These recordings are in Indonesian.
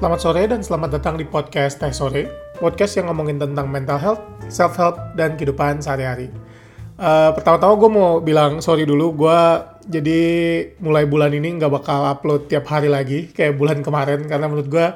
Selamat sore dan selamat datang di podcast Teh Sore, podcast yang ngomongin tentang mental health, self-help, dan kehidupan sehari-hari. Uh, pertama-tama gue mau bilang sorry dulu, gue jadi mulai bulan ini nggak bakal upload tiap hari lagi, kayak bulan kemarin, karena menurut gue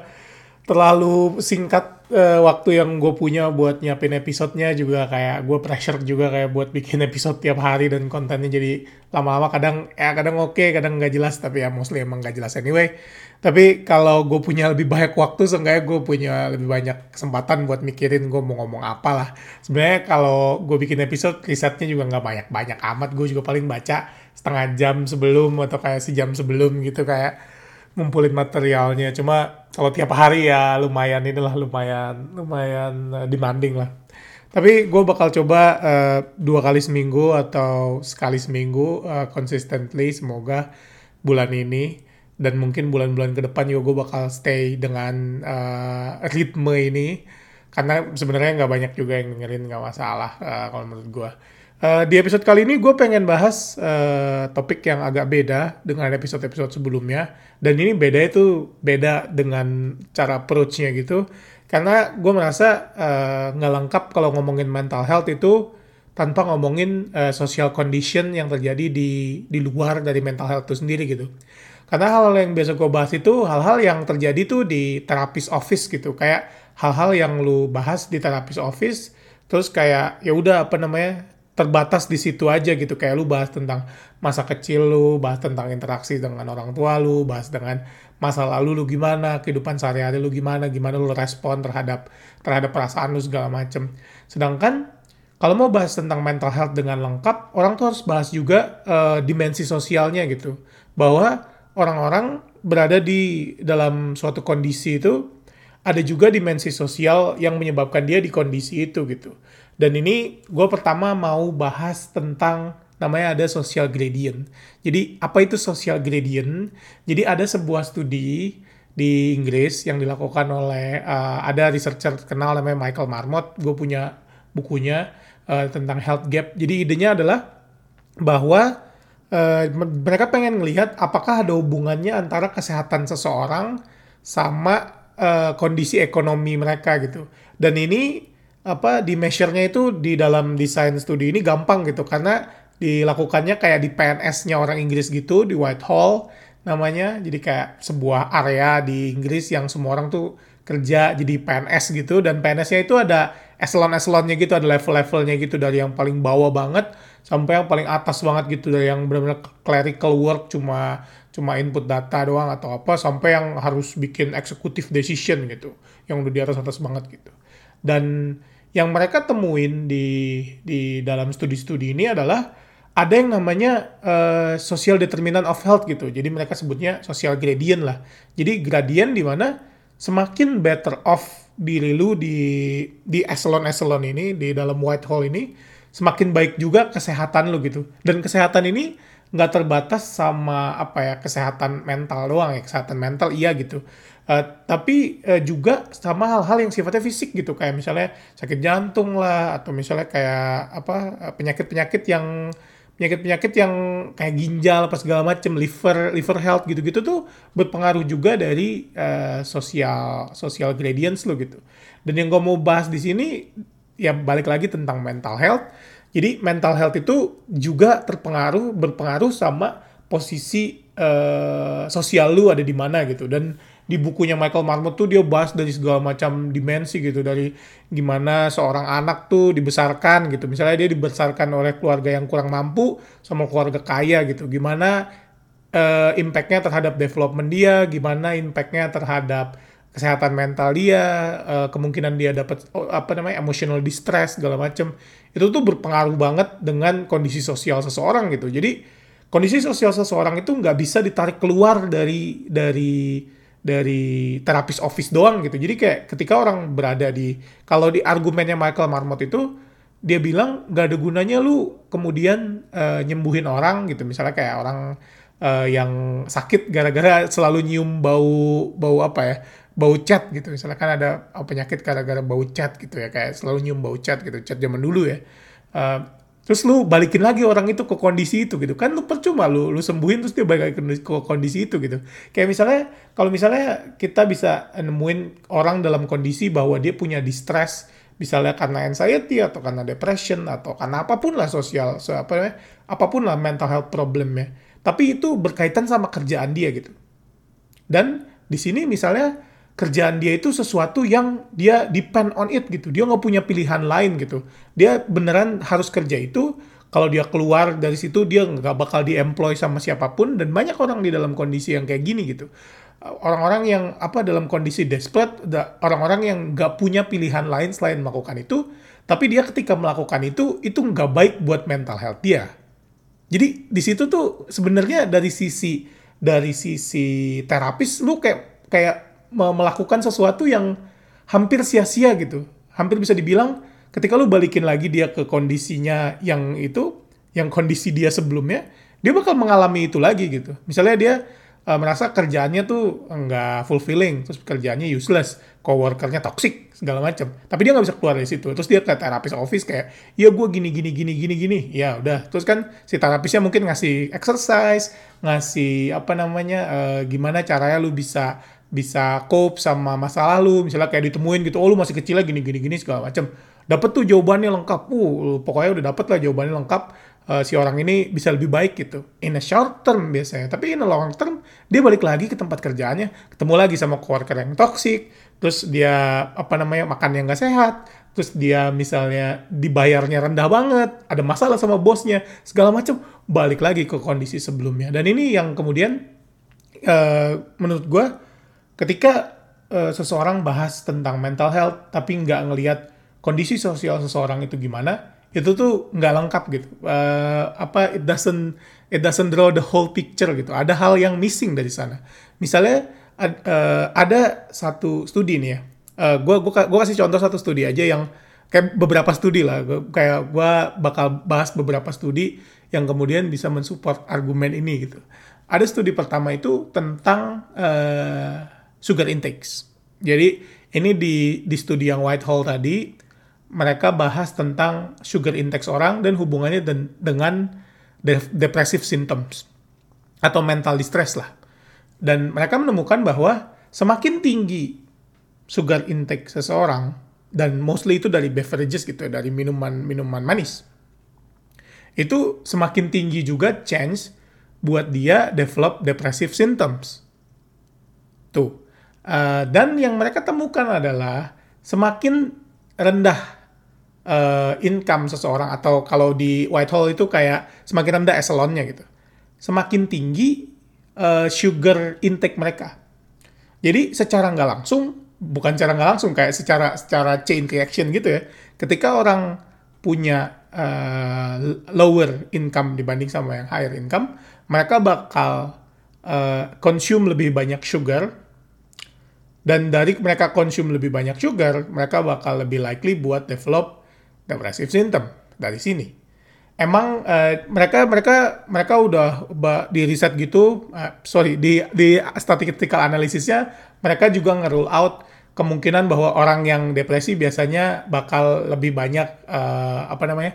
terlalu singkat uh, waktu yang gue punya buat nyiapin episodenya juga kayak gue pressure juga kayak buat bikin episode tiap hari dan kontennya jadi lama-lama kadang ya kadang oke okay, kadang nggak jelas tapi ya mostly emang nggak jelas anyway. Tapi kalau gue punya lebih banyak waktu seenggaknya gue punya lebih banyak kesempatan buat mikirin gue mau ngomong apa lah sebenarnya kalau gue bikin episode risetnya juga nggak banyak-banyak amat. Gue juga paling baca setengah jam sebelum atau kayak sejam sebelum gitu kayak ngumpulin materialnya. Cuma kalau tiap hari ya lumayan inilah lumayan lumayan uh, demanding lah. Tapi gue bakal coba uh, dua kali seminggu atau sekali seminggu uh, consistently semoga bulan ini dan mungkin bulan-bulan ke depan juga gue bakal stay dengan uh, ritme ini. Karena sebenarnya nggak banyak juga yang dengerin nggak masalah uh, kalau menurut gue Uh, di episode kali ini gue pengen bahas uh, topik yang agak beda dengan episode-episode sebelumnya. Dan ini beda itu beda dengan cara approach-nya gitu. Karena gue merasa uh, nggak lengkap kalau ngomongin mental health itu tanpa ngomongin uh, social condition yang terjadi di di luar dari mental health itu sendiri gitu. Karena hal-hal yang biasa gue bahas itu hal-hal yang terjadi tuh di terapis office gitu. Kayak hal-hal yang lu bahas di terapis office terus kayak ya udah apa namanya terbatas di situ aja gitu. Kayak lu bahas tentang masa kecil lu bahas tentang interaksi dengan orang tua lu bahas dengan masa lalu lu gimana kehidupan sehari-hari lu gimana gimana lu respon terhadap terhadap perasaan lu segala macem. Sedangkan kalau mau bahas tentang mental health dengan lengkap orang tuh harus bahas juga uh, dimensi sosialnya gitu. Bahwa orang-orang berada di dalam suatu kondisi itu ada juga dimensi sosial yang menyebabkan dia di kondisi itu gitu dan ini gue pertama mau bahas tentang namanya ada social gradient. Jadi apa itu social gradient? Jadi ada sebuah studi di Inggris yang dilakukan oleh uh, ada researcher terkenal namanya Michael Marmot. Gue punya bukunya uh, tentang health gap. Jadi idenya adalah bahwa uh, mereka pengen melihat apakah ada hubungannya antara kesehatan seseorang sama uh, kondisi ekonomi mereka gitu. Dan ini apa di measure-nya itu di dalam desain studi ini gampang gitu. Karena dilakukannya kayak di PNS-nya orang Inggris gitu di Whitehall namanya. Jadi kayak sebuah area di Inggris yang semua orang tuh kerja jadi PNS gitu. Dan PNS-nya itu ada eselon-eselonnya gitu ada level-levelnya gitu. Dari yang paling bawah banget sampai yang paling atas banget gitu. Dari yang benar-benar clerical work cuma cuma input data doang atau apa sampai yang harus bikin executive decision gitu. Yang udah di atas atas banget gitu. Dan yang mereka temuin di di dalam studi-studi ini adalah ada yang namanya uh, social determinant of health gitu. Jadi mereka sebutnya social gradient lah. Jadi gradient di mana semakin better off diri lu di di eselon-eselon ini di dalam white hole ini semakin baik juga kesehatan lu gitu. Dan kesehatan ini nggak terbatas sama apa ya kesehatan mental doang ya kesehatan mental iya gitu Uh, tapi uh, juga sama hal-hal yang sifatnya fisik gitu. Kayak misalnya sakit jantung lah atau misalnya kayak apa eh, penyakit-penyakit yang penyakit-penyakit yang kayak ginjal apa segala macam liver liver health gitu-gitu tuh berpengaruh juga dari uh, sosial sosial gradients lo gitu. Dan yang gue mau bahas di sini ya balik lagi tentang mental health. Jadi mental health itu juga terpengaruh berpengaruh sama posisi uh, sosial lu ada di mana gitu. Dan di bukunya Michael Marmot tuh dia bahas dari segala macam dimensi gitu dari gimana seorang anak tuh dibesarkan gitu. Misalnya dia dibesarkan oleh keluarga yang kurang mampu sama keluarga kaya gitu. Gimana uh, impactnya terhadap development dia gimana impactnya terhadap kesehatan mental dia uh, kemungkinan dia dapat oh, apa namanya emotional distress segala macam itu tuh berpengaruh banget dengan kondisi sosial seseorang gitu. Jadi kondisi sosial seseorang itu nggak bisa ditarik keluar dari dari dari terapis office doang gitu. Jadi kayak ketika orang berada di kalau di argumennya Michael Marmot itu dia bilang gak ada gunanya lu kemudian uh, nyembuhin orang gitu. Misalnya kayak orang uh, yang sakit gara-gara selalu nyium bau bau apa ya? bau cat gitu. Misalnya kan ada penyakit gara-gara bau cat gitu ya kayak selalu nyium bau cat gitu. Cat zaman dulu ya. Uh, terus lu balikin lagi orang itu ke kondisi itu gitu. Kan lu percuma lu lu sembuhin terus dia balik lagi ke kondisi itu gitu. Kayak misalnya kalau misalnya kita bisa nemuin orang dalam kondisi bahwa dia punya distress misalnya karena anxiety atau karena depression atau karena apa pun lah sosial so, apa ya, apa pun lah mental health problemnya. Tapi itu berkaitan sama kerjaan dia gitu. Dan di sini misalnya kerjaan dia itu sesuatu yang dia depend on it gitu. Dia nggak punya pilihan lain gitu. Dia beneran harus kerja itu. Kalau dia keluar dari situ dia nggak bakal di-employ sama siapa pun dan banyak orang di dalam kondisi yang kayak gini gitu. Orang-orang yang apa dalam kondisi desperate, orang-orang yang nggak punya pilihan lain selain melakukan itu, tapi dia ketika melakukan itu itu nggak baik buat mental health dia. Jadi di situ tuh sebenarnya dari sisi dari sisi terapis lu kayak kayak melakukan sesuatu yang hampir sia-sia gitu. Hampir bisa dibilang ketika lu balikin lagi dia ke kondisinya yang itu, yang kondisi dia sebelumnya, dia bakal mengalami itu lagi gitu. Misalnya dia uh, merasa kerjaannya tuh nggak fulfilling, terus kerjaannya useless, coworkernya toxic segala macam. Tapi dia nggak bisa keluar dari situ. Terus dia ke terapis office kayak, ya gue gini gini gini gini gini, ya udah. Terus kan si terapisnya mungkin ngasih exercise, ngasih apa namanya, uh, gimana caranya lu bisa bisa cope sama masa lalu misalnya kayak ditemuin gitu oh lu masih kecil lagi gini gini gini segala macam dapat tuh jawabannya lengkap. Uh pokoknya udah dapet lah jawabannya lengkap. Uh, si orang ini bisa lebih baik gitu. In a short term biasanya tapi in a long term dia balik lagi ke tempat kerjaannya. Ketemu lagi sama coworker yang toxic terus dia apa namanya makan yang gak sehat terus dia misalnya dibayarnya rendah banget ada masalah sama bosnya segala macam balik lagi ke kondisi sebelumnya. Dan ini yang kemudian uh, menurut gue ketika uh, seseorang bahas tentang mental health tapi nggak ngelihat kondisi sosial seseorang itu gimana itu tuh nggak lengkap gitu. Uh, apa it doesn't it doesn't draw the whole picture gitu. Ada hal yang missing dari sana. Misalnya ad, uh, ada satu studi nih ya. Uh, gue gua, gua kasih contoh satu studi aja yang kayak beberapa studi lah. Kayak gue bakal bahas beberapa studi yang kemudian bisa mensupport argumen ini gitu. Ada studi pertama itu tentang uh, sugar intakes. Jadi ini di di studi yang Whitehall tadi mereka bahas tentang sugar intake orang dan hubungannya den, dengan de depressive symptoms atau mental distress lah. Dan mereka menemukan bahwa semakin tinggi sugar intake seseorang dan mostly itu dari beverages gitu ya, dari minuman-minuman manis. Itu semakin tinggi juga chance buat dia develop depressive symptoms. Tuh. Uh, dan yang mereka temukan adalah semakin rendah uh, income seseorang atau kalau di Whitehall itu kayak semakin rendah eselonnya gitu. Semakin tinggi uh, sugar intake mereka. Jadi secara nggak langsung, bukan cara nggak langsung kayak secara secara chain reaction gitu ya. Ketika orang punya uh, lower income dibanding sama yang higher income, mereka bakal uh, consume lebih banyak sugar dan dari mereka konsum lebih banyak sugar, mereka bakal lebih likely buat develop depressive symptom dari sini. Emang uh, mereka mereka mereka udah di riset gitu, uh, sorry di di statistical analisisnya mereka juga nge-rule out kemungkinan bahwa orang yang depresi biasanya bakal lebih banyak uh, apa namanya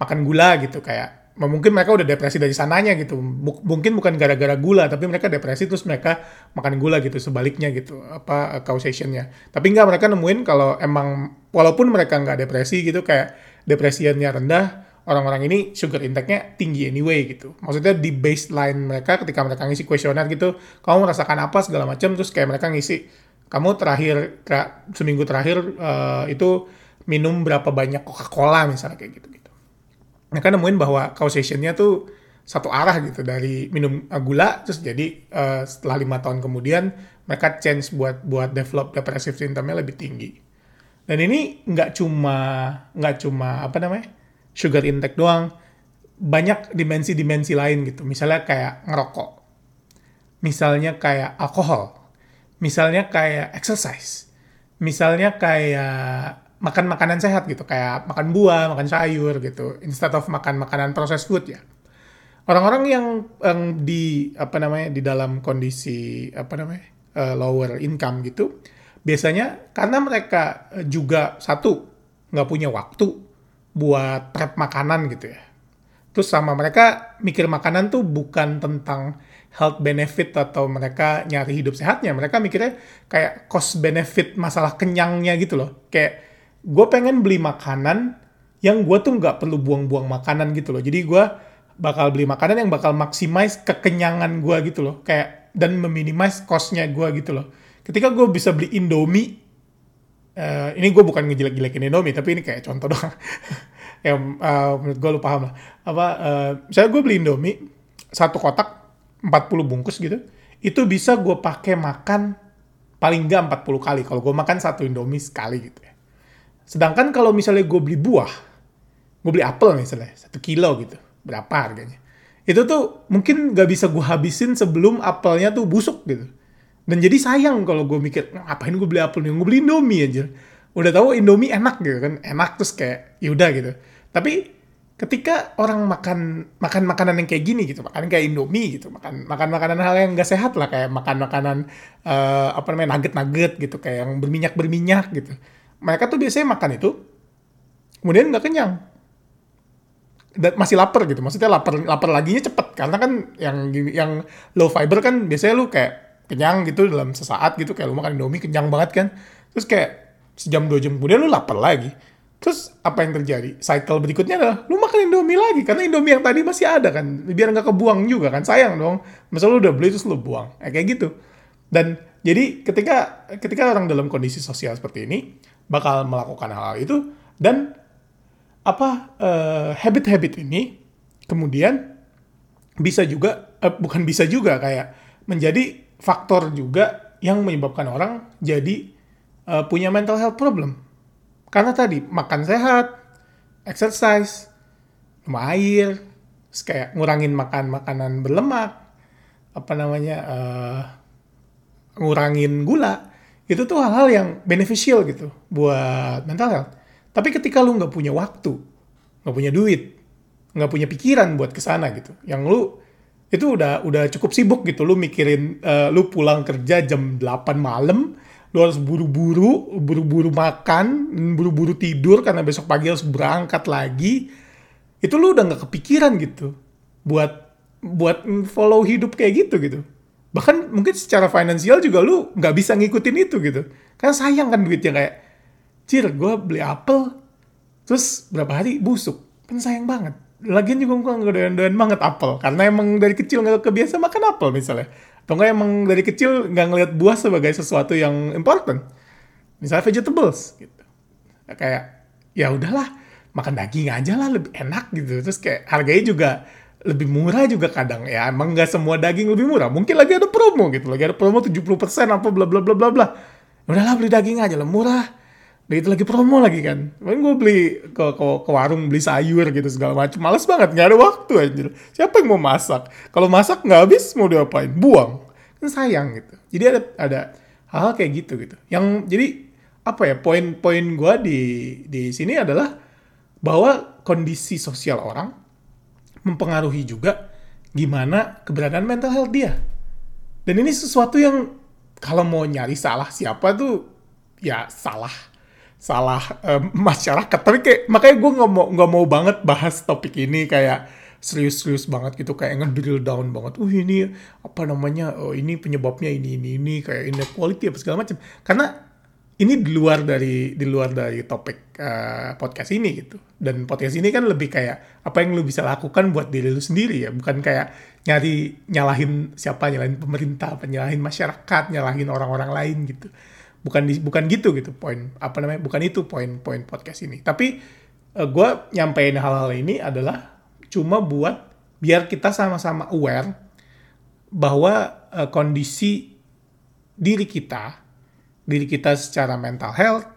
makan gula gitu kayak mungkin mereka udah depresi dari sananya gitu. Mungkin bukan gara-gara gula tapi mereka depresi terus mereka makan gula gitu sebaliknya gitu apa causationnya. Tapi nggak mereka nemuin kalau emang walaupun mereka nggak depresi gitu kayak depresiannya rendah orang-orang ini sugar intake-nya tinggi anyway gitu. Maksudnya di baseline mereka ketika mereka ngisi kuesioner gitu kamu merasakan apa? segala macam terus kayak mereka ngisi kamu terakhir seminggu terakhir uh, itu minum berapa banyak Coca-Cola misalnya kayak gitu mereka nemuin bahwa causation-nya tuh satu arah gitu dari minum gula terus jadi uh, setelah lima tahun kemudian mereka change buat buat develop depressive symptomnya lebih tinggi. Dan ini nggak cuma nggak cuma apa namanya sugar intake doang. Banyak dimensi-dimensi lain gitu. Misalnya kayak ngerokok. Misalnya kayak alkohol. Misalnya kayak exercise. Misalnya kayak makan makanan sehat gitu kayak makan buah makan sayur gitu instead of makan makanan processed food ya orang-orang yang yang di apa namanya di dalam kondisi apa namanya uh, lower income gitu biasanya karena mereka juga satu nggak punya waktu buat prep makanan gitu ya Terus sama mereka mikir makanan tuh bukan tentang health benefit atau mereka nyari hidup sehatnya. Mereka mikirnya kayak cost benefit masalah kenyangnya gitu loh. Kayak gue pengen beli makanan yang gue tuh nggak perlu buang-buang makanan gitu loh. Jadi gue bakal beli makanan yang bakal maximize kekenyangan gue gitu loh. Kayak dan meminimize costnya gue gitu loh. Ketika gue bisa beli Indomie, uh, ini gue bukan ngejelek-jelekin Indomie, tapi ini kayak contoh doang. yang uh, menurut gue lu paham lah. Apa, uh, misalnya gue beli Indomie, satu kotak 40 bungkus gitu, itu bisa gue pakai makan paling nggak 40 kali. Kalau gue makan satu Indomie sekali gitu ya. Sedangkan kalau misalnya gue beli buah, gue beli apel misalnya, satu kilo gitu, berapa harganya? Itu tuh mungkin gak bisa gue habisin sebelum apelnya tuh busuk gitu. Dan jadi sayang kalau gue mikir, ngapain gue beli apel nih? Gue beli Indomie aja udah tahu Indomie enak gitu kan enak terus kayak yaudah gitu tapi ketika orang makan makan makanan yang kayak gini gitu makan kayak Indomie gitu makan makan makanan hal yang gak sehat lah kayak makan makanan uh, apa namanya nugget nugget gitu kayak yang berminyak berminyak gitu mereka tuh biasanya makan itu kemudian nggak kenyang dan masih lapar gitu maksudnya lapar lapar laginya cepet karena kan yang yang low fiber kan biasanya lu kayak kenyang gitu dalam sesaat gitu kayak lu makan Indomie kenyang banget kan terus kayak sejam dua jam kemudian lu lapar lagi. Terus apa yang terjadi? Cycle berikutnya adalah lu makan Indomie lagi karena Indomie yang tadi masih ada kan, biar nggak kebuang juga kan, sayang dong. Masa lu udah beli terus lu buang, eh, kayak gitu. Dan jadi ketika ketika orang dalam kondisi sosial seperti ini bakal melakukan hal, -hal itu dan apa uh, habit-habit ini kemudian bisa juga uh, bukan bisa juga kayak menjadi faktor juga yang menyebabkan orang jadi uh, punya mental health problem. Karena tadi makan sehat, exercise, minum air, kayak ngurangin makan makanan berlemak, apa namanya, uh, ngurangin gula, itu tuh hal-hal yang beneficial gitu buat mental health. Tapi ketika lu nggak punya waktu, nggak punya duit, nggak punya pikiran buat ke sana gitu, yang lu itu udah udah cukup sibuk gitu, lu mikirin uh, lu pulang kerja jam 8 malam, lu harus buru-buru, buru-buru makan, buru-buru tidur karena besok pagi harus berangkat lagi. Itu lu udah nggak kepikiran gitu buat buat follow hidup kayak gitu gitu. Bahkan mungkin secara finansial juga lu nggak bisa ngikutin itu gitu. Karena sayang kan duitnya kayak, cir gue beli apel, terus berapa hari busuk. Kan sayang banget. Lagian juga gue nggak doyan-doyan banget apel. Karena emang dari kecil nggak kebiasa makan apel misalnya atau enggak emang dari kecil nggak ngelihat buah sebagai sesuatu yang important misalnya vegetables gitu kayak ya udahlah makan daging aja lah lebih enak gitu terus kayak harganya juga lebih murah juga kadang ya emang nggak semua daging lebih murah mungkin lagi ada promo gitu lagi ada promo 70% apa bla bla bla bla bla udahlah beli daging aja lah murah dan itu lagi promo lagi kan. Mungkin gue beli ke, ke, ke warung beli sayur gitu segala macam. Males banget, nggak ada waktu aja. Siapa yang mau masak? Kalau masak nggak habis mau diapain? Buang. Kan sayang gitu. Jadi ada ada hal-hal kayak gitu gitu. Yang jadi apa ya poin-poin gue di di sini adalah bahwa kondisi sosial orang mempengaruhi juga gimana keberadaan mental health dia. Dan ini sesuatu yang kalau mau nyari salah siapa tuh ya salah salah um, masyarakat tapi kayak makanya gue nggak mau nggak mau banget bahas topik ini kayak serius-serius banget gitu kayak ngedrill down banget. Uh ini apa namanya? Oh ini penyebabnya ini ini ini kayak inequality apa segala macam. Karena ini di luar dari di luar dari topik uh, podcast ini gitu. Dan podcast ini kan lebih kayak apa yang lu bisa lakukan buat diri lu sendiri ya, bukan kayak nyari nyalahin siapa, nyalahin pemerintah, nyalahin masyarakat, nyalahin orang-orang lain gitu. Bukan di, bukan gitu gitu poin apa namanya bukan itu poin-poin podcast ini. Tapi uh, eh, gue nyampein hal-hal ini adalah cuma buat biar kita sama-sama aware bahwa uh, kondisi diri kita diri kita secara mental health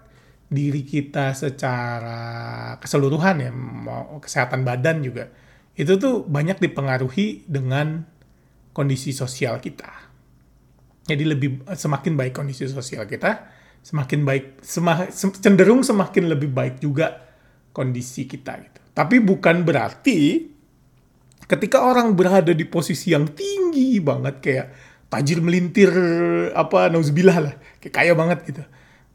diri kita secara keseluruhan ya mau kesehatan badan juga itu tuh banyak dipengaruhi dengan kondisi sosial kita jadi lebih semakin baik kondisi sosial kita, semakin baik semah, cenderung semakin lebih baik juga kondisi kita gitu. Tapi bukan berarti ketika orang berada di posisi yang tinggi banget kayak tajir melintir apa nauzubillah lah, kayak kaya banget gitu.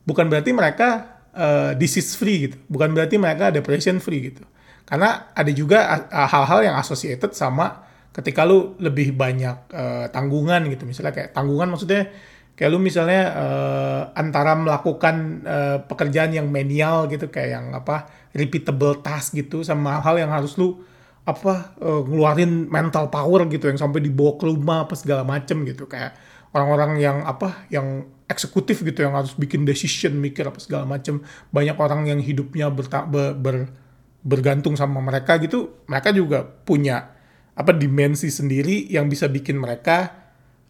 Bukan berarti mereka uh, disease free gitu. Bukan berarti mereka depression free gitu. karena ada juga hal-hal yang associated sama ketika lu lebih banyak uh, tanggungan gitu misalnya kayak tanggungan maksudnya kayak lu misalnya uh, antara melakukan uh, pekerjaan yang menial gitu kayak yang apa repeatable task gitu sama hal yang harus lu apa uh, ngeluarin mental power gitu yang sampai dibawa ke rumah apa segala macem gitu. Kayak orang-orang yang apa yang eksekutif gitu yang harus bikin decision mikir apa segala macem. Banyak orang yang hidupnya ber, ber bergantung sama mereka gitu, mereka juga punya apa dimensi sendiri yang bisa bikin mereka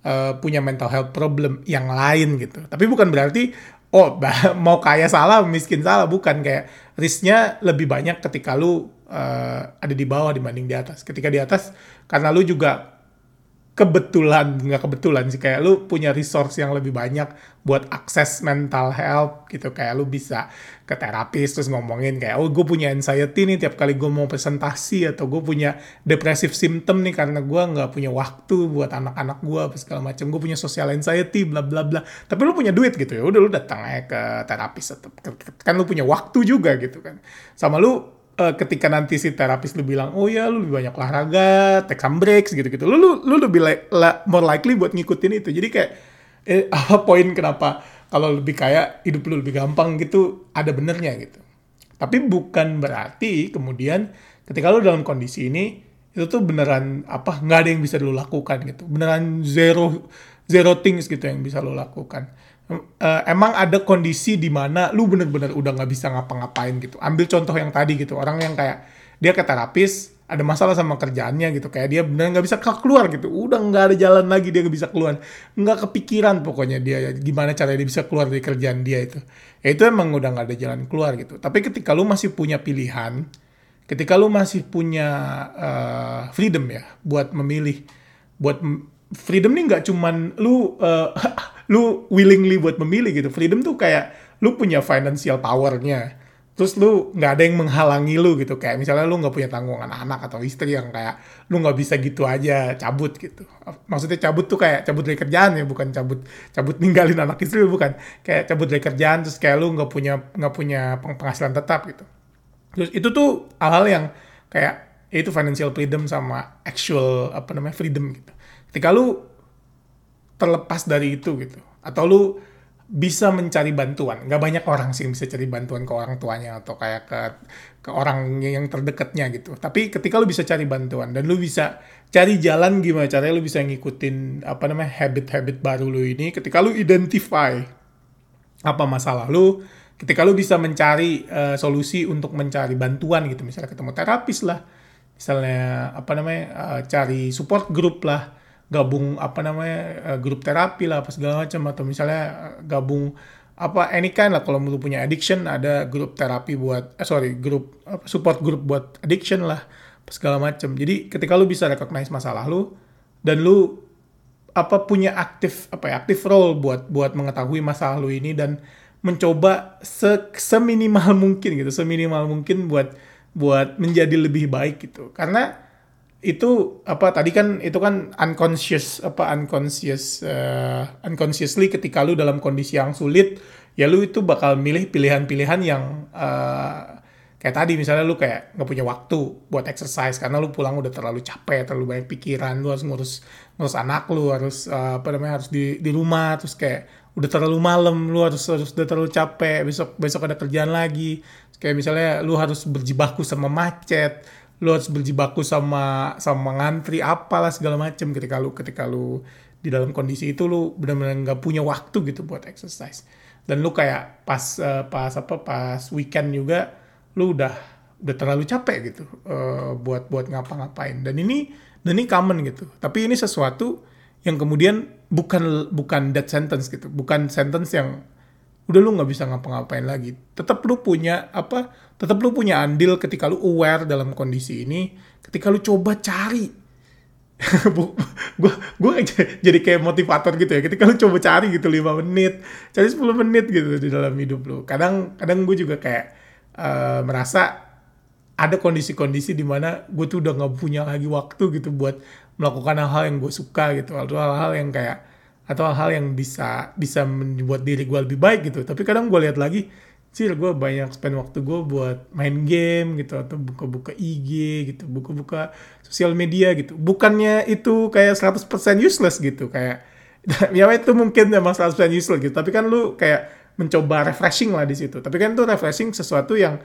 uh, punya mental health problem yang lain gitu. Tapi bukan berarti oh mau kaya salah, miskin salah, bukan. Kayak risknya lebih banyak ketika lu uh, ada di bawah dibanding di atas. Ketika di atas karena lu juga kebetulan nggak kebetulan sih kayak lu punya resource yang lebih banyak buat akses mental health gitu. Kayak lu bisa ke terapis terus ngomongin kayak oh gue punya anxiety nih tiap kali gue mau presentasi atau gue punya depressive symptom nih karena gue nggak punya waktu buat anak-anak gue apa segala macam gue punya social anxiety bla bla bla. Tapi lu punya duit gitu ya udah lu datang aja ke terapis atau kan lu punya waktu juga gitu kan. Sama lu uh, ketika nanti si terapis lu bilang oh ya lu lebih banyak olahraga take some breaks gitu gitu lu lu, lu lebih like, la, more likely buat ngikutin itu. Jadi kayak eh, apa poin kenapa kalau lebih kaya hidup lu lebih gampang gitu ada benernya gitu. Tapi bukan berarti kemudian ketika lu dalam kondisi ini itu tuh beneran apa nggak ada yang bisa lu lakukan gitu. Beneran zero zero things gitu yang bisa lu lakukan uh, emang ada kondisi di mana lu bener-bener udah nggak bisa ngapa-ngapain gitu. Ambil contoh yang tadi gitu, orang yang kayak dia ke terapis, ada masalah sama kerjaannya gitu, kayak dia bener nggak bisa keluar gitu, udah nggak ada jalan lagi dia nggak bisa keluar, nggak kepikiran pokoknya dia gimana cara dia bisa keluar dari kerjaan dia itu. Ya itu emang udah nggak ada jalan keluar gitu. Tapi ketika lu masih punya pilihan, ketika lu masih punya uh, freedom ya buat memilih, buat freedom nih nggak cuman lu uh, lu willingly buat memilih gitu. Freedom tuh kayak lu punya financial powernya. Terus lu nggak ada yang menghalangi lu gitu. Kayak misalnya lu nggak punya tanggungan anak atau istri yang kayak lu nggak bisa gitu aja cabut gitu. Maksudnya cabut tuh kayak cabut dari kerjaan ya, bukan cabut cabut ninggalin anak istri bukan. Kayak cabut dari kerjaan terus kayak lu nggak punya nggak punya penghasilan tetap gitu. Terus itu tuh hal-hal yang kayak itu financial freedom sama actual apa namanya freedom gitu. Ketika lu terlepas dari itu gitu. Atau lu bisa mencari bantuan. Nggak banyak orang sih yang bisa cari bantuan ke orang tuanya atau kayak ke ke orang yang terdekatnya gitu. Tapi ketika lu bisa cari bantuan dan lu bisa cari jalan gimana caranya lu bisa ngikutin apa namanya habit-habit baru lu ini ketika lu identify apa masalah lu ketika lu bisa mencari uh, solusi untuk mencari bantuan gitu. Misalnya ketemu terapis lah. Misalnya apa namanya uh, cari support group lah gabung apa namanya uh, grup terapi lah apa segala macam atau misalnya uh, gabung apa any kind lah kalau lu punya addiction ada grup terapi buat eh, sorry grup support grup buat addiction lah segala macam. Jadi ketika lu bisa recognize masalah lu dan lu apa punya aktif apa ya aktif role buat buat mengetahui masalah lu ini dan mencoba se seminimal mungkin gitu seminimal mungkin buat buat menjadi lebih baik gitu. Karena itu apa tadi kan itu kan unconscious apa unconscious uh, unconsciously ketika lu dalam kondisi yang sulit ya lu itu bakal milih pilihan-pilihan yang uh, kayak tadi misalnya lu kayak nggak punya waktu buat exercise karena lu pulang udah terlalu capek terlalu banyak pikiran lu harus ngurus ngurus anak lu harus uh, apa namanya harus di di rumah terus kayak udah terlalu malam lu harus harus udah terlalu capek besok besok ada kerjaan lagi. Kayak misalnya lu harus berjibaku sama macet lu harus berjibaku sama sama ngantri apalah segala macem. Ketika lu ketika lu di dalam kondisi itu lu benar-benar nggak punya waktu gitu buat exercise. Dan lu kayak pas uh, pas apa pas weekend juga lu udah udah terlalu capek gitu uh, buat buat ngapa-ngapain. Dan ini dan ini common gitu. Tapi ini sesuatu yang kemudian bukan bukan death sentence gitu. Bukan sentence yang udah lu nggak bisa ngapa-ngapain lagi. Tetap lu punya apa tetap lu punya andil ketika lu aware dalam kondisi ini ketika lu coba cari. Gue gue jadi kayak motivator gitu ya. Ketika lu coba cari gitu lima menit cari 10 menit gitu di dalam hidup lu. Kadang kadang gue juga kayak uh, merasa ada kondisi-kondisi di mana gue tuh udah nggak punya lagi waktu gitu buat melakukan hal-hal yang gue suka gitu atau hal-hal yang kayak atau hal-hal yang bisa bisa membuat diri gue lebih baik gitu. Tapi kadang gue lihat lagi sih gue banyak spend waktu gue buat main game gitu atau buka-buka IG gitu buka-buka sosial media gitu. Bukannya itu kayak 100% useless gitu kayak ya itu mungkin memang 100% useless gitu. Tapi kan lu kayak mencoba refreshing lah di situ. Tapi kan itu refreshing sesuatu yang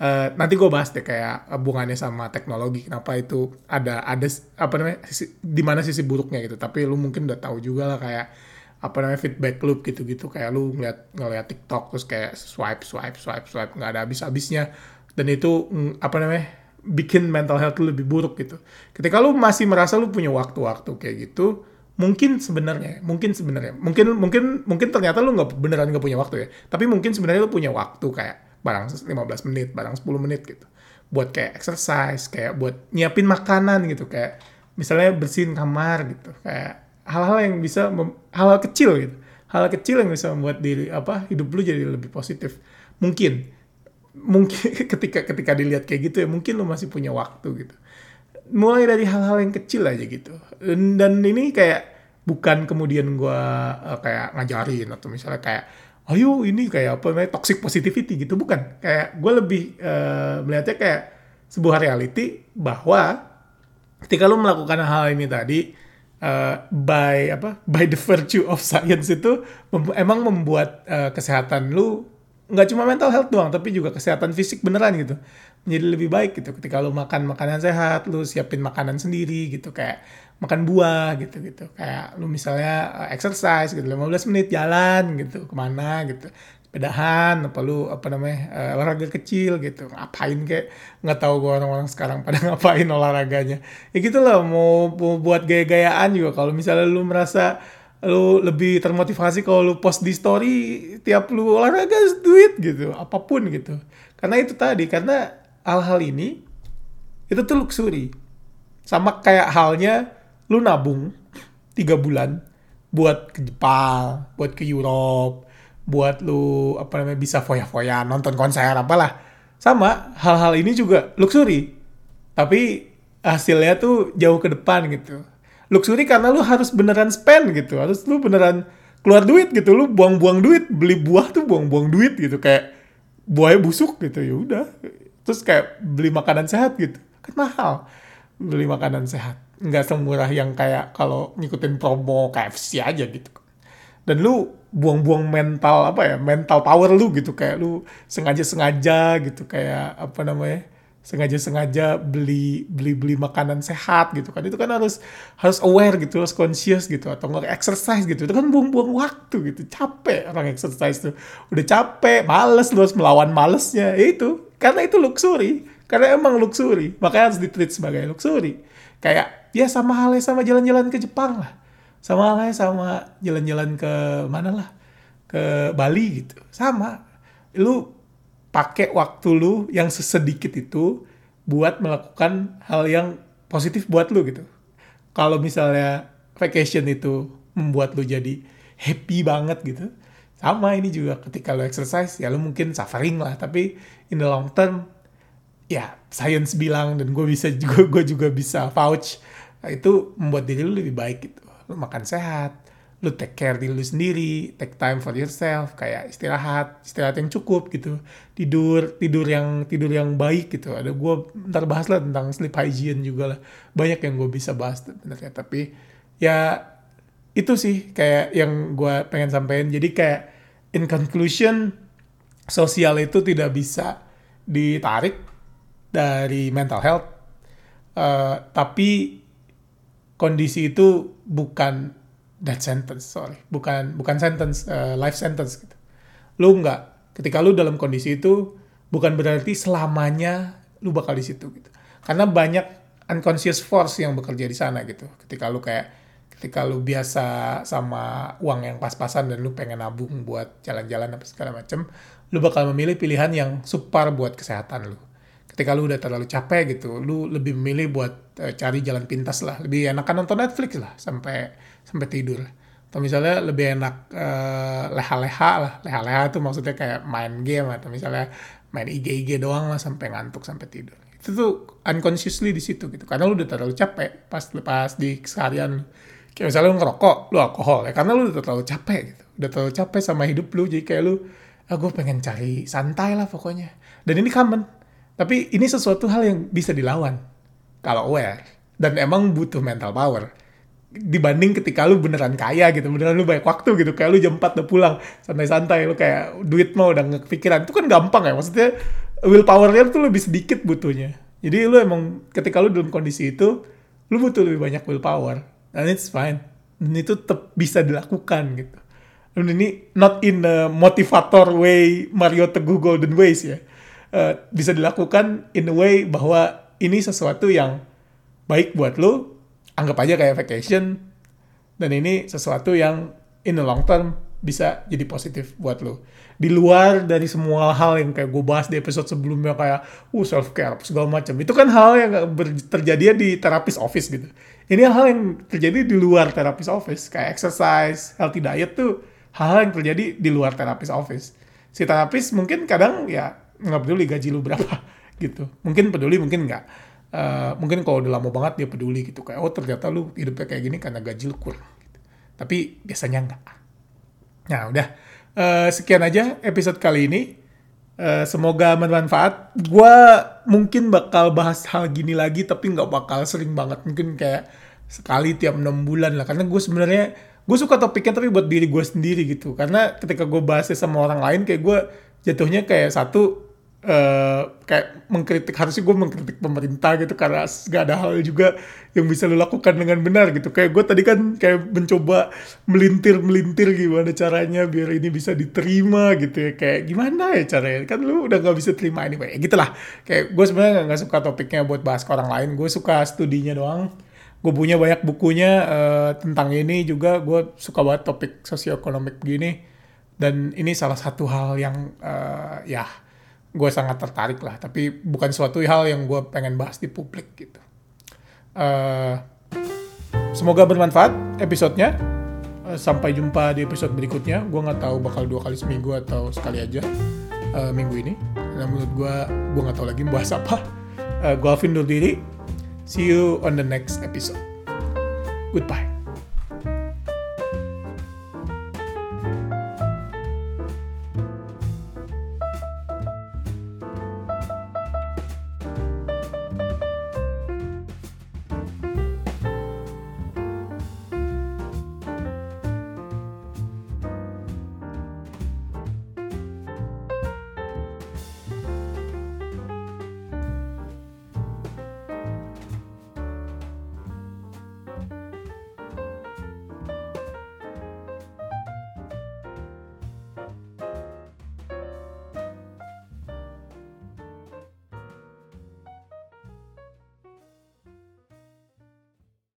uh, nanti gue bahas deh kayak hubungannya sama teknologi kenapa itu ada ada apa namanya di mana sisi buruknya gitu tapi lu mungkin udah tahu juga lah kayak apa namanya feedback loop gitu-gitu kayak lu ngeliat ngeliat TikTok terus kayak swipe swipe swipe swipe nggak ada habis-habisnya dan itu apa namanya bikin mental health lu lebih buruk gitu. Ketika lu masih merasa lu punya waktu-waktu kayak gitu, mungkin sebenarnya, mungkin sebenarnya, mungkin mungkin mungkin ternyata lu nggak beneran nggak punya waktu ya. Tapi mungkin sebenarnya lu punya waktu kayak barang 15 menit, barang 10 menit gitu. Buat kayak exercise, kayak buat nyiapin makanan gitu kayak misalnya bersihin kamar gitu, kayak hal-hal yang bisa hal-hal kecil gitu. Hal, kecil yang bisa membuat diri apa hidup lu jadi lebih positif. Mungkin mungkin ketika ketika dilihat kayak gitu ya mungkin lu masih punya waktu gitu. Mulai dari hal-hal yang kecil aja gitu. Dan, ini kayak bukan kemudian gue uh, kayak ngajarin atau misalnya kayak ayo ini kayak apa namanya toxic positivity gitu. Bukan. Kayak gue lebih uh, melihatnya kayak sebuah reality bahwa ketika lu melakukan hal ini tadi uh, by apa by the virtue of science itu mem emang membuat uh, kesehatan lu nggak cuma mental health doang tapi juga kesehatan fisik beneran gitu. Menjadi lebih baik gitu. Ketika lu makan makanan sehat lu siapin makanan sendiri gitu. Kayak makan buah gitu gitu. Kayak lu misalnya uh, exercise gitu 15 menit jalan gitu ke mana gitu. Pedahan apa lu apa namanya uh, olahraga kecil gitu. Ngapain kayak nggak tahu gue orang-orang sekarang pada ngapain olahraganya. Ya gitu loh mau, mau buat gaya-gayaan juga. Kalau misalnya lu merasa lu lebih termotivasi kalau lu post di story tiap lu olahraga duit gitu apa pun gitu. Karena itu tadi karena hal-hal ini itu tuh luxury. Sama kayak halnya lu nabung tiga bulan buat ke Jepang buat ke Europe buat lu apa namanya bisa foya-foya nonton konser apalah. Sama hal-hal ini juga luxury. Tapi hasilnya tuh jauh ke depan gitu. Luxury karena lu harus beneran spend gitu. Harus lu beneran keluar duit gitu. Lu buang-buang duit beli buah tuh buang-buang duit gitu. Kayak buahnya busuk gitu ya udah. Terus kayak beli makanan sehat gitu. Kan mahal beli makanan sehat nggak semurah yang kayak kalau ngikutin promo KFC aja gitu. Dan lu buang-buang mental apa ya mental power lu gitu. Kayak lu sengaja-sengaja gitu kayak apa namanya sengaja-sengaja beli beli beli makanan sehat gitu kan. Itu kan harus harus aware gitu harus conscious gitu atau nggak exercise gitu. Itu kan buang-buang waktu gitu. Capek orang exercise tuh. Udah capek males lu harus melawan malesnya. Ya itu karena itu luxury. Karena emang luxury. Makanya harus ditreat sebagai luxury. Kayak ya sama halnya sama jalan-jalan ke Jepang lah. Sama lah sama jalan-jalan ke mana lah? Ke Bali gitu. Sama. Lu pakai waktu lu yang sesedikit itu buat melakukan hal yang positif buat lu gitu. Kalau misalnya vacation itu membuat lu jadi happy banget gitu sama ini juga ketika lu exercise ya lu mungkin suffering lah tapi in the long term ya science bilang dan gue bisa juga gue juga bisa vouch itu membuat diri lu lebih baik gitu lu makan sehat, lu take care diri lu sendiri, take time for yourself, kayak istirahat, istirahat yang cukup gitu, tidur, tidur yang tidur yang baik gitu. Ada gue ntar bahas lah tentang sleep hygiene juga lah, banyak yang gue bisa bahas sebenarnya. Tapi ya itu sih kayak yang gue pengen sampaikan. Jadi kayak in conclusion, sosial itu tidak bisa ditarik dari mental health, uh, tapi kondisi itu bukan death sentence, sorry, bukan bukan sentence, uh, life sentence gitu. Lu nggak, ketika lu dalam kondisi itu bukan berarti selamanya lu bakal di situ gitu. Karena banyak unconscious force yang bekerja di sana gitu. Ketika lu kayak ketika lu biasa sama uang yang pas-pasan dan lu pengen nabung buat jalan-jalan apa segala macem, lu bakal memilih pilihan yang super buat kesehatan lu ketika lu udah terlalu capek gitu lu lebih memilih buat uh, cari jalan pintas lah. Lebih enakan nonton Netflix lah sampai sampai tidur. Atau misalnya lebih enak uh, leha-leha lah. Leha-leha tuh maksudnya kayak main game atau misalnya main IG-IG doang lah sampai ngantuk sampai tidur. Itu tuh unconsciously di situ gitu. Karena lu udah terlalu capek pas lepas di keseharian kayak misalnya lu ngerokok lu alkohol ya. Karena lu udah terlalu capek gitu. Udah terlalu capek sama hidup lu jadi kayak lu ah pengen cari santai lah pokoknya. Dan ini common tapi ini sesuatu hal yang bisa dilawan kalau aware. Dan emang butuh mental power. Dibanding ketika lu beneran kaya gitu beneran lu banyak waktu gitu kayak lu jam 4 udah pulang santai-santai lu kayak duit mau udah ngepikiran. Itu kan gampang ya maksudnya willpowernya tuh lebih sedikit butuhnya. Jadi lu emang ketika lu dalam kondisi itu lu butuh lebih banyak willpower. Dan it's fine. Dan itu tetap bisa dilakukan gitu. Dan ini not in a motivator way Mario Teguh Golden Ways ya uh, bisa dilakukan in a way bahwa ini sesuatu yang baik buat lu anggap aja kayak vacation dan ini sesuatu yang in the long term bisa jadi positif buat lo. Di luar dari semua hal yang kayak gue bahas di episode sebelumnya kayak uh self care segala macam. Itu kan hal yang terjadi di terapis office gitu. Ini hal yang terjadi di luar terapis office kayak exercise, healthy diet tuh hal-hal yang terjadi di luar terapis office. Si terapis mungkin kadang ya nggak peduli gaji lu berapa gitu. Mungkin peduli, mungkin nggak. Uh, mungkin kalau udah lama banget dia peduli gitu. Kayak oh ternyata lu hidupnya kayak gini karena gaji lu kurang gitu. tapi biasanya enggak nah udah. Uh, sekian aja episode kali ini. Uh, semoga bermanfaat. Gue mungkin bakal bahas hal gini lagi tapi nggak bakal sering banget. Mungkin kayak sekali tiap enam bulan lah. Karena gue sebenarnya gue suka topiknya tapi buat diri gue sendiri gitu. Karena ketika gue bahasnya sama orang lain kayak gue jatuhnya kayak satu Uh, kayak mengkritik harusnya gue mengkritik pemerintah gitu karena gak ada hal juga yang bisa lo lakukan dengan benar gitu. Kayak gue tadi kan kayak mencoba melintir melintir gimana caranya biar ini bisa diterima gitu ya. Kayak gimana ya caranya? Kan lu udah gak bisa terima ini kayak gitulah. Kayak gue sebenarnya nggak suka topiknya buat bahas ke orang lain. Gue suka studinya doang. Gue punya banyak bukunya uh, tentang ini juga. Gue suka banget topik sosioekonomik begini dan ini salah satu hal yang uh, ya gue sangat tertarik lah tapi bukan suatu hal yang gue pengen bahas di publik gitu. Uh, semoga bermanfaat episodenya. Uh, sampai jumpa di episode berikutnya. Gue nggak tahu bakal dua kali seminggu atau sekali aja uh, minggu ini. Karena menurut gue gue nggak tahu lagi bahas apa. Uh, gue Alvin diri. See you on the next episode. Goodbye